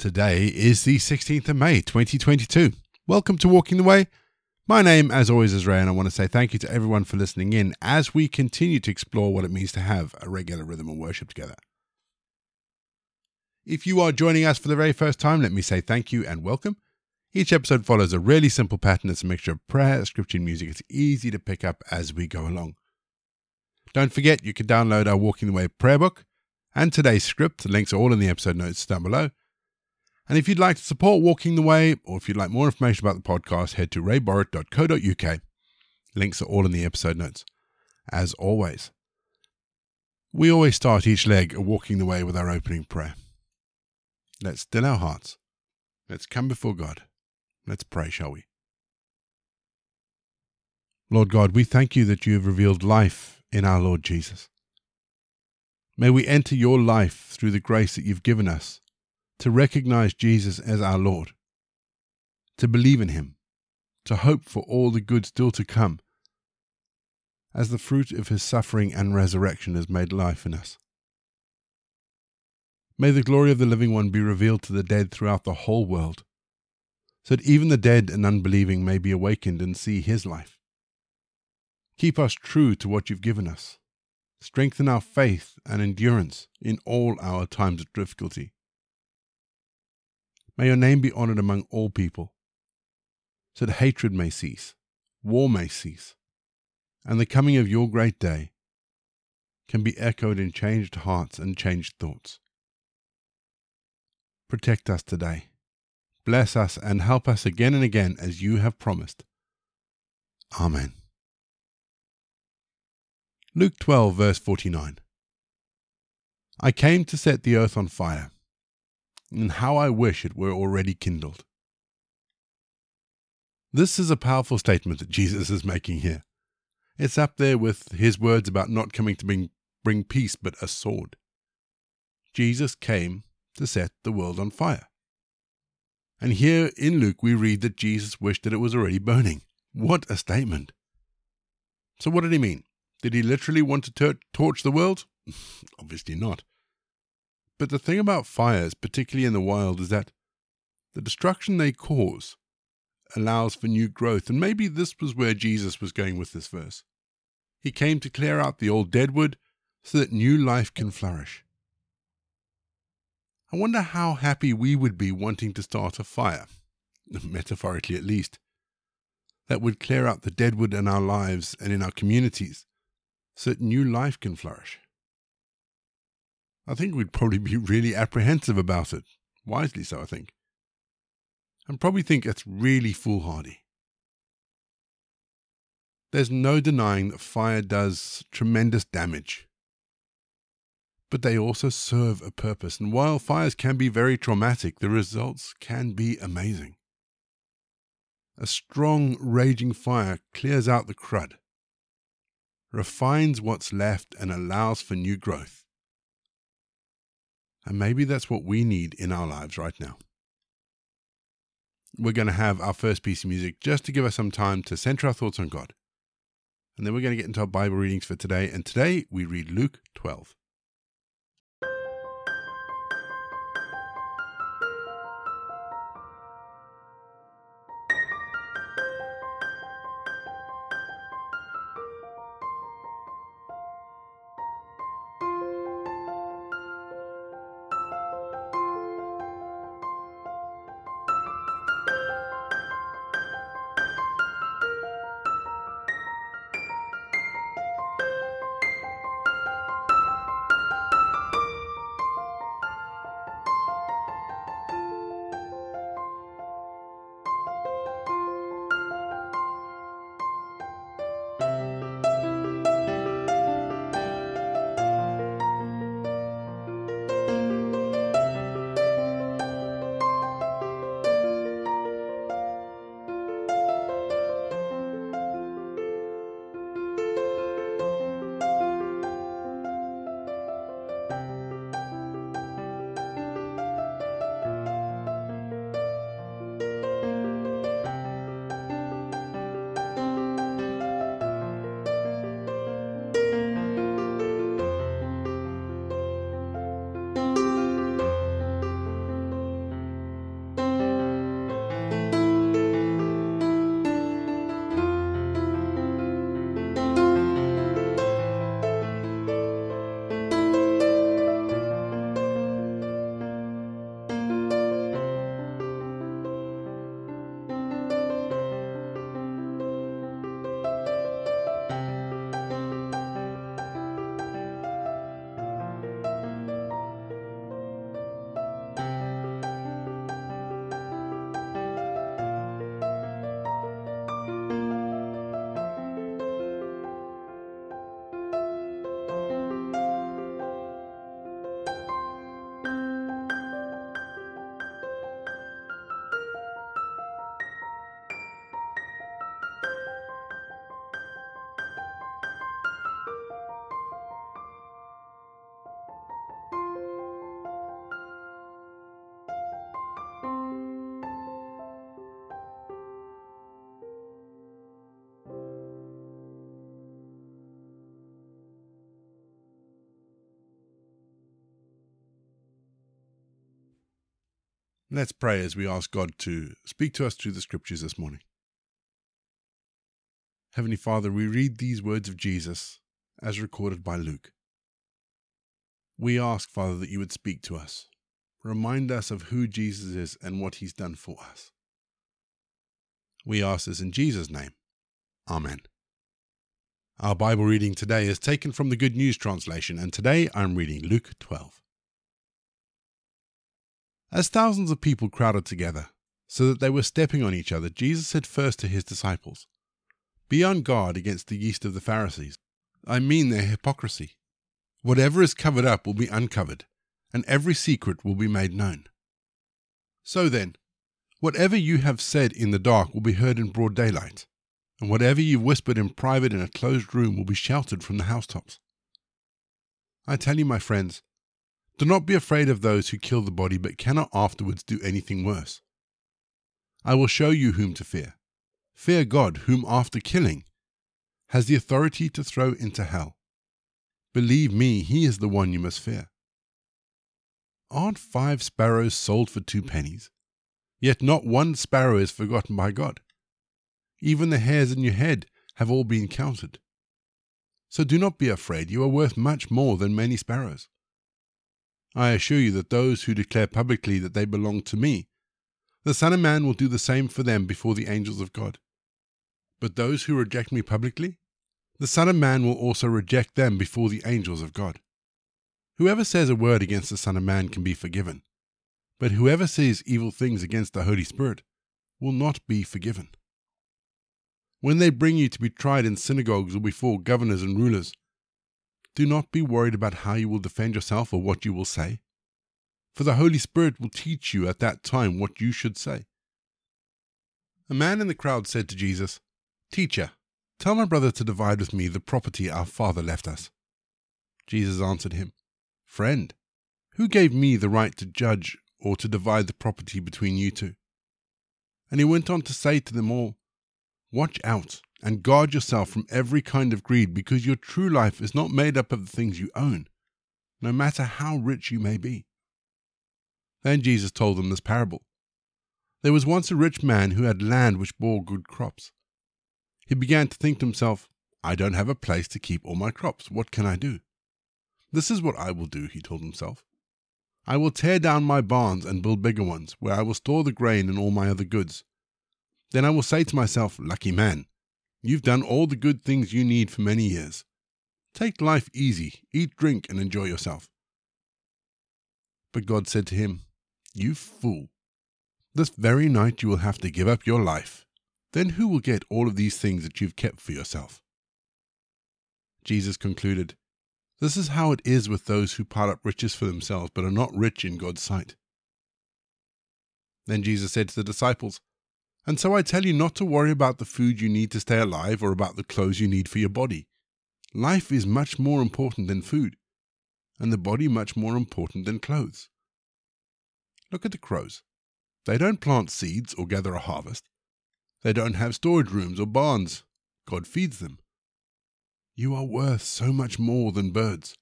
Today is the 16th of May, 2022. Welcome to Walking the Way. My name, as always, is Ray, and I want to say thank you to everyone for listening in as we continue to explore what it means to have a regular rhythm of worship together. If you are joining us for the very first time, let me say thank you and welcome. Each episode follows a really simple pattern. It's a mixture of prayer, scripture, and music. It's easy to pick up as we go along. Don't forget, you can download our Walking the Way prayer book and today's script. The links are all in the episode notes down below. And if you'd like to support Walking the Way, or if you'd like more information about the podcast, head to rayborrett.co.uk. Links are all in the episode notes. As always, we always start each leg of Walking the Way with our opening prayer. Let's still our hearts. Let's come before God. Let's pray, shall we? Lord God, we thank you that you have revealed life in our Lord Jesus. May we enter your life through the grace that you've given us to recognize Jesus as our Lord, to believe in him, to hope for all the good still to come, as the fruit of his suffering and resurrection has made life in us. May the glory of the living one be revealed to the dead throughout the whole world, so that even the dead and unbelieving may be awakened and see his life. Keep us true to what you've given us. Strengthen our faith and endurance in all our times of difficulty. May your name be honored among all people, so that hatred may cease, war may cease, and the coming of your great day can be echoed in changed hearts and changed thoughts. Protect us today. Bless us and help us again and again as you have promised. Amen. Luke 12, verse 49. I came to set the earth on fire and how I wish it were already kindled. This is a powerful statement that Jesus is making here. It's up there with his words about not coming to bring, bring peace but a sword. Jesus came to set the world on fire. And here in Luke, we read that Jesus wished that it was already burning. What a statement! So, what did he mean? Did he literally want to tor- torch the world? Obviously not. But the thing about fires, particularly in the wild, is that the destruction they cause allows for new growth. And maybe this was where Jesus was going with this verse. He came to clear out the old deadwood so that new life can flourish. I wonder how happy we would be wanting to start a fire, metaphorically at least, that would clear out the deadwood in our lives and in our communities so that new life can flourish. I think we'd probably be really apprehensive about it. Wisely so, I think. And probably think it's really foolhardy. There's no denying that fire does tremendous damage. But they also serve a purpose, and while fires can be very traumatic, the results can be amazing. A strong, raging fire clears out the crud, refines what's left, and allows for new growth. And maybe that's what we need in our lives right now. We're going to have our first piece of music just to give us some time to center our thoughts on God. And then we're going to get into our Bible readings for today. And today we read Luke 12. Let's pray as we ask God to speak to us through the scriptures this morning. Heavenly Father, we read these words of Jesus as recorded by Luke. We ask, Father, that you would speak to us. Remind us of who Jesus is and what he's done for us. We ask this in Jesus' name. Amen. Our Bible reading today is taken from the Good News translation, and today I'm reading Luke 12. As thousands of people crowded together, so that they were stepping on each other, Jesus said first to his disciples, Be on guard against the yeast of the Pharisees. I mean their hypocrisy. Whatever is covered up will be uncovered, and every secret will be made known. So then, whatever you have said in the dark will be heard in broad daylight, and whatever you've whispered in private in a closed room will be shouted from the housetops. I tell you, my friends, do not be afraid of those who kill the body but cannot afterwards do anything worse. I will show you whom to fear. Fear God, whom after killing has the authority to throw into hell. Believe me, he is the one you must fear. Aren't five sparrows sold for two pennies? Yet not one sparrow is forgotten by God. Even the hairs in your head have all been counted. So do not be afraid, you are worth much more than many sparrows. I assure you that those who declare publicly that they belong to me, the Son of Man will do the same for them before the angels of God. But those who reject me publicly, the Son of Man will also reject them before the angels of God. Whoever says a word against the Son of Man can be forgiven, but whoever says evil things against the Holy Spirit will not be forgiven. When they bring you to be tried in synagogues or before governors and rulers, do not be worried about how you will defend yourself or what you will say, for the Holy Spirit will teach you at that time what you should say. A man in the crowd said to Jesus, Teacher, tell my brother to divide with me the property our father left us. Jesus answered him, Friend, who gave me the right to judge or to divide the property between you two? And he went on to say to them all, Watch out and guard yourself from every kind of greed because your true life is not made up of the things you own, no matter how rich you may be. Then Jesus told them this parable. There was once a rich man who had land which bore good crops. He began to think to himself, I don't have a place to keep all my crops. What can I do? This is what I will do, he told himself. I will tear down my barns and build bigger ones, where I will store the grain and all my other goods. Then I will say to myself, Lucky man, You've done all the good things you need for many years. Take life easy, eat, drink, and enjoy yourself. But God said to him, You fool! This very night you will have to give up your life. Then who will get all of these things that you've kept for yourself? Jesus concluded, This is how it is with those who pile up riches for themselves, but are not rich in God's sight. Then Jesus said to the disciples, and so I tell you not to worry about the food you need to stay alive or about the clothes you need for your body. Life is much more important than food, and the body much more important than clothes. Look at the crows. They don't plant seeds or gather a harvest. They don't have storage rooms or barns. God feeds them. You are worth so much more than birds.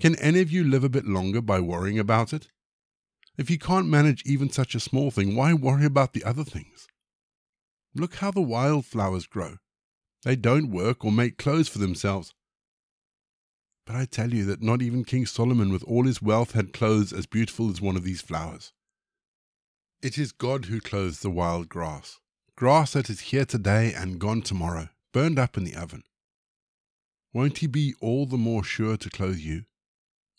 Can any of you live a bit longer by worrying about it? If you can't manage even such a small thing, why worry about the other things? Look how the wildflowers grow. They don't work or make clothes for themselves. But I tell you that not even King Solomon with all his wealth had clothes as beautiful as one of these flowers. It is God who clothes the wild grass, grass that is here today and gone tomorrow, burned up in the oven. Won't he be all the more sure to clothe you?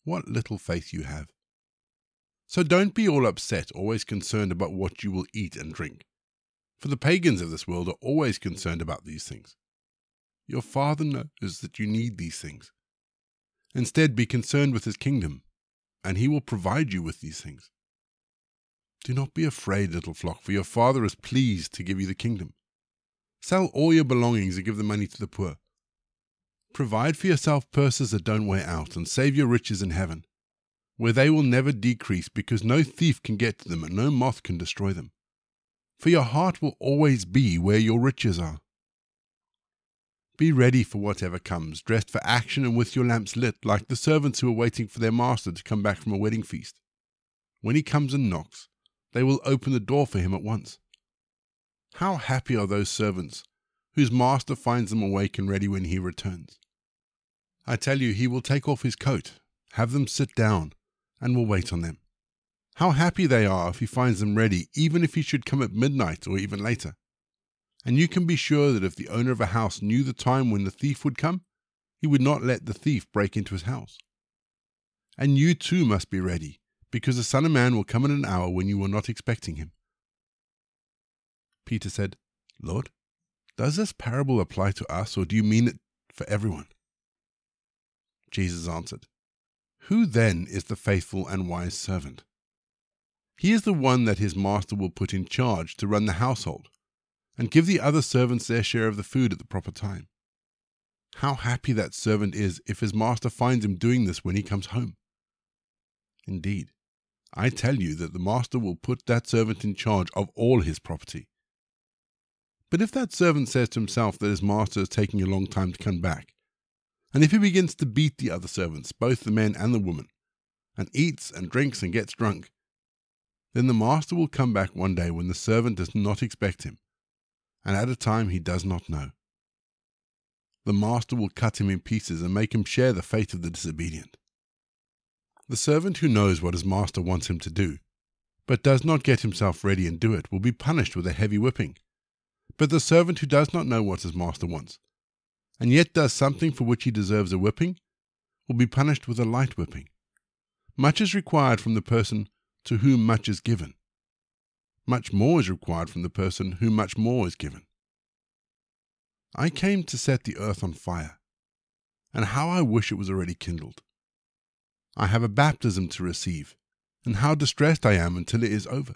What little faith you have. So don't be all upset, always concerned about what you will eat and drink. For the pagans of this world are always concerned about these things. Your Father knows that you need these things. Instead, be concerned with His kingdom, and He will provide you with these things. Do not be afraid, little flock, for your Father is pleased to give you the kingdom. Sell all your belongings and give the money to the poor. Provide for yourself purses that don't wear out, and save your riches in heaven where they will never decrease because no thief can get to them and no moth can destroy them. For your heart will always be where your riches are. Be ready for whatever comes, dressed for action and with your lamps lit, like the servants who are waiting for their master to come back from a wedding feast. When he comes and knocks, they will open the door for him at once. How happy are those servants whose master finds them awake and ready when he returns. I tell you, he will take off his coat, have them sit down, and will wait on them. How happy they are if he finds them ready, even if he should come at midnight or even later. And you can be sure that if the owner of a house knew the time when the thief would come, he would not let the thief break into his house. And you too must be ready, because the Son of Man will come in an hour when you are not expecting him. Peter said, Lord, does this parable apply to us, or do you mean it for everyone? Jesus answered, Who then is the faithful and wise servant? He is the one that his master will put in charge to run the household and give the other servants their share of the food at the proper time. How happy that servant is if his master finds him doing this when he comes home. Indeed, I tell you that the master will put that servant in charge of all his property. But if that servant says to himself that his master is taking a long time to come back, and if he begins to beat the other servants, both the men and the women, and eats and drinks and gets drunk, then the master will come back one day when the servant does not expect him, and at a time he does not know. The master will cut him in pieces and make him share the fate of the disobedient. The servant who knows what his master wants him to do, but does not get himself ready and do it, will be punished with a heavy whipping. But the servant who does not know what his master wants, and yet does something for which he deserves a whipping, will be punished with a light whipping. Much is required from the person to whom much is given. Much more is required from the person whom much more is given. I came to set the earth on fire, and how I wish it was already kindled. I have a baptism to receive, and how distressed I am until it is over.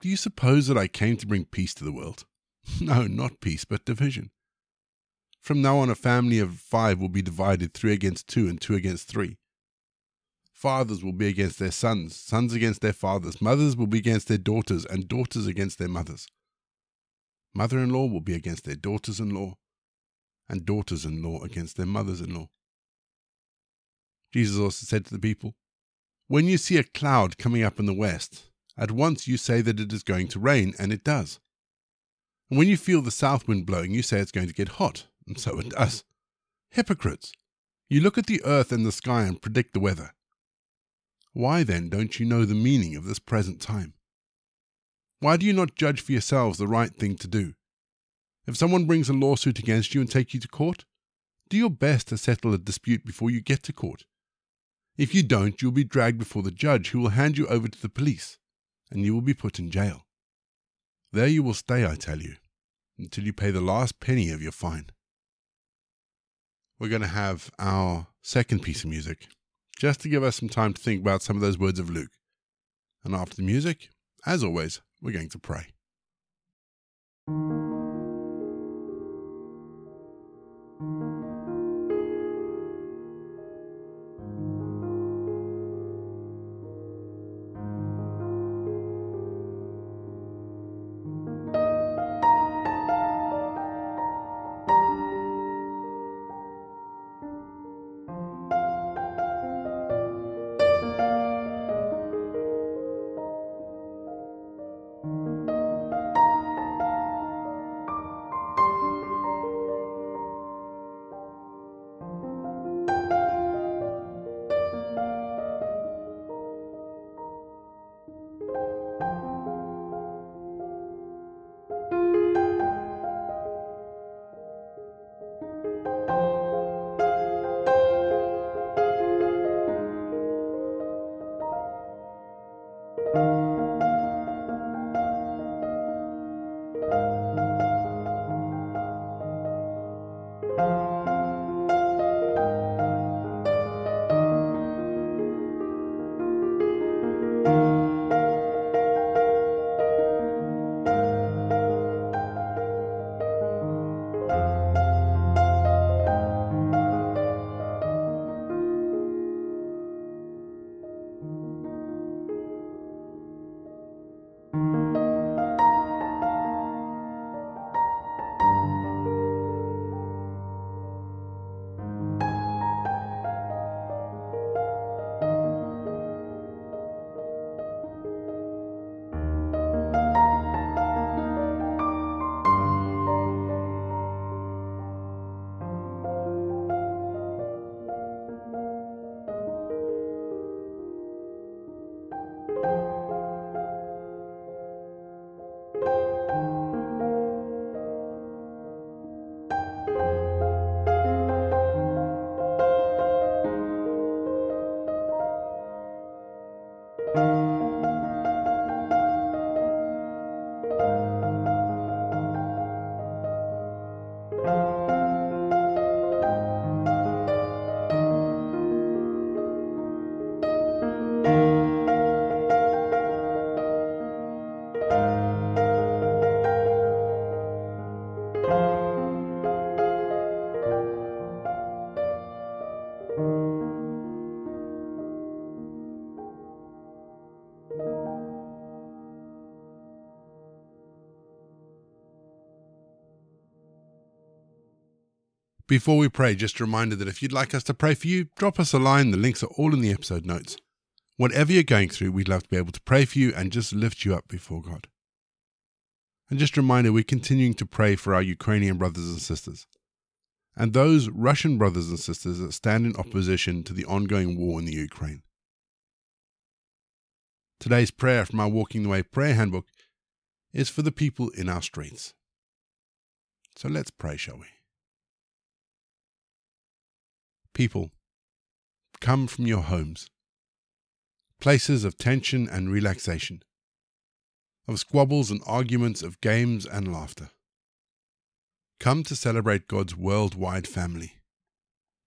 Do you suppose that I came to bring peace to the world? No, not peace, but division. From now on, a family of five will be divided three against two and two against three. Fathers will be against their sons, sons against their fathers, mothers will be against their daughters, and daughters against their mothers. Mother in law will be against their daughters in law, and daughters in law against their mothers in law. Jesus also said to the people, When you see a cloud coming up in the west, at once you say that it is going to rain, and it does. And when you feel the south wind blowing, you say it's going to get hot, and so it does. Hypocrites! You look at the earth and the sky and predict the weather. Why then don't you know the meaning of this present time? Why do you not judge for yourselves the right thing to do? If someone brings a lawsuit against you and take you to court, do your best to settle a dispute before you get to court. If you don't, you will be dragged before the judge, who will hand you over to the police, and you will be put in jail. There you will stay, I tell you, until you pay the last penny of your fine we're going to have our second piece of music just to give us some time to think about some of those words of Luke. And after the music, as always, we're going to pray. Before we pray, just a reminder that if you'd like us to pray for you, drop us a line. The links are all in the episode notes. Whatever you're going through, we'd love to be able to pray for you and just lift you up before God. And just a reminder, we're continuing to pray for our Ukrainian brothers and sisters and those Russian brothers and sisters that stand in opposition to the ongoing war in the Ukraine. Today's prayer from our Walking the Way prayer handbook is for the people in our streets. So let's pray, shall we? People, come from your homes, places of tension and relaxation, of squabbles and arguments, of games and laughter. Come to celebrate God's worldwide family.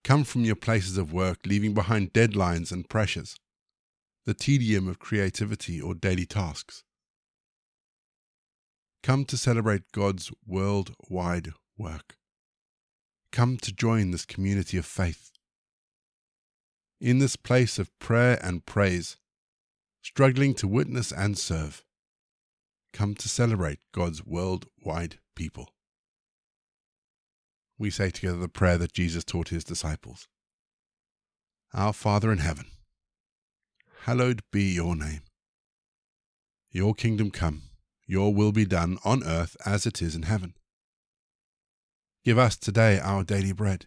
Come from your places of work, leaving behind deadlines and pressures, the tedium of creativity or daily tasks. Come to celebrate God's worldwide work. Come to join this community of faith. In this place of prayer and praise, struggling to witness and serve, come to celebrate God's worldwide people we say together the prayer that Jesus taught his disciples Our Father in heaven, hallowed be your name. Your kingdom come, your will be done on earth as it is in heaven. Give us today our daily bread.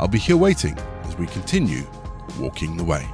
I'll be here waiting as we continue walking the way.